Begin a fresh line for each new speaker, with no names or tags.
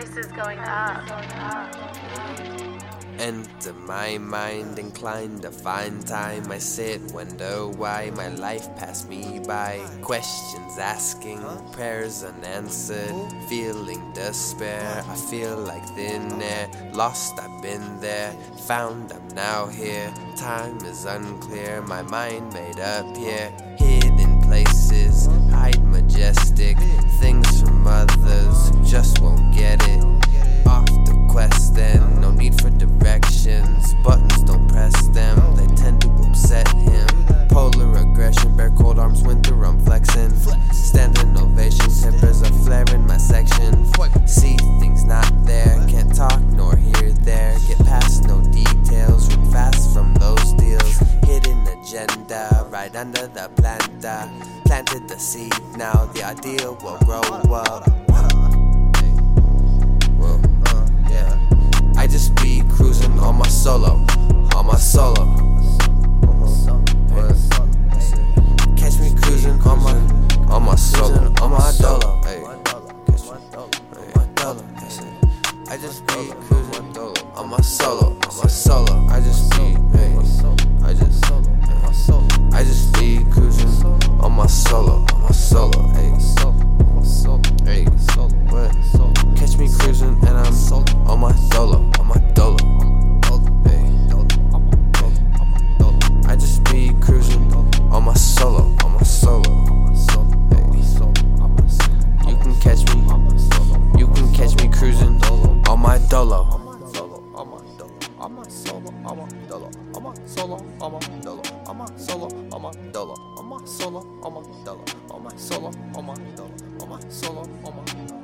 prices going up.
Enter my mind inclined to find time. I sit, wonder why my life passed me by. Questions asking, prayers unanswered. Feeling despair, I feel like thin air. Lost, I've been there. Found, I'm now here. Time is unclear, my mind made up here. Hidden places, hide majestic. Things from others, right under the planta. Planted the seed, now the ideal will grow up. Well, uh, yeah. I just be cruising on my solo, on my solo. Catch me cruising on my, on my solo, on my dolo. Hey, catch me on my dolo. I just be cruising on my solo, on my solo. I just solo, my solo. Hey, hey. Catch me cruising and I'm solo on my dolo, on my dolo. Hey. I just be cruising on my solo, on my solo. Hey. You can catch me, you can catch me cruising on my dolo.
I'm a solo, I'm a dolo, I'm a solo, I'm a dolo, I'm a solo, I'm a my solo, on my dollar, on my solo, on my dollar, on my solo, on my dollar.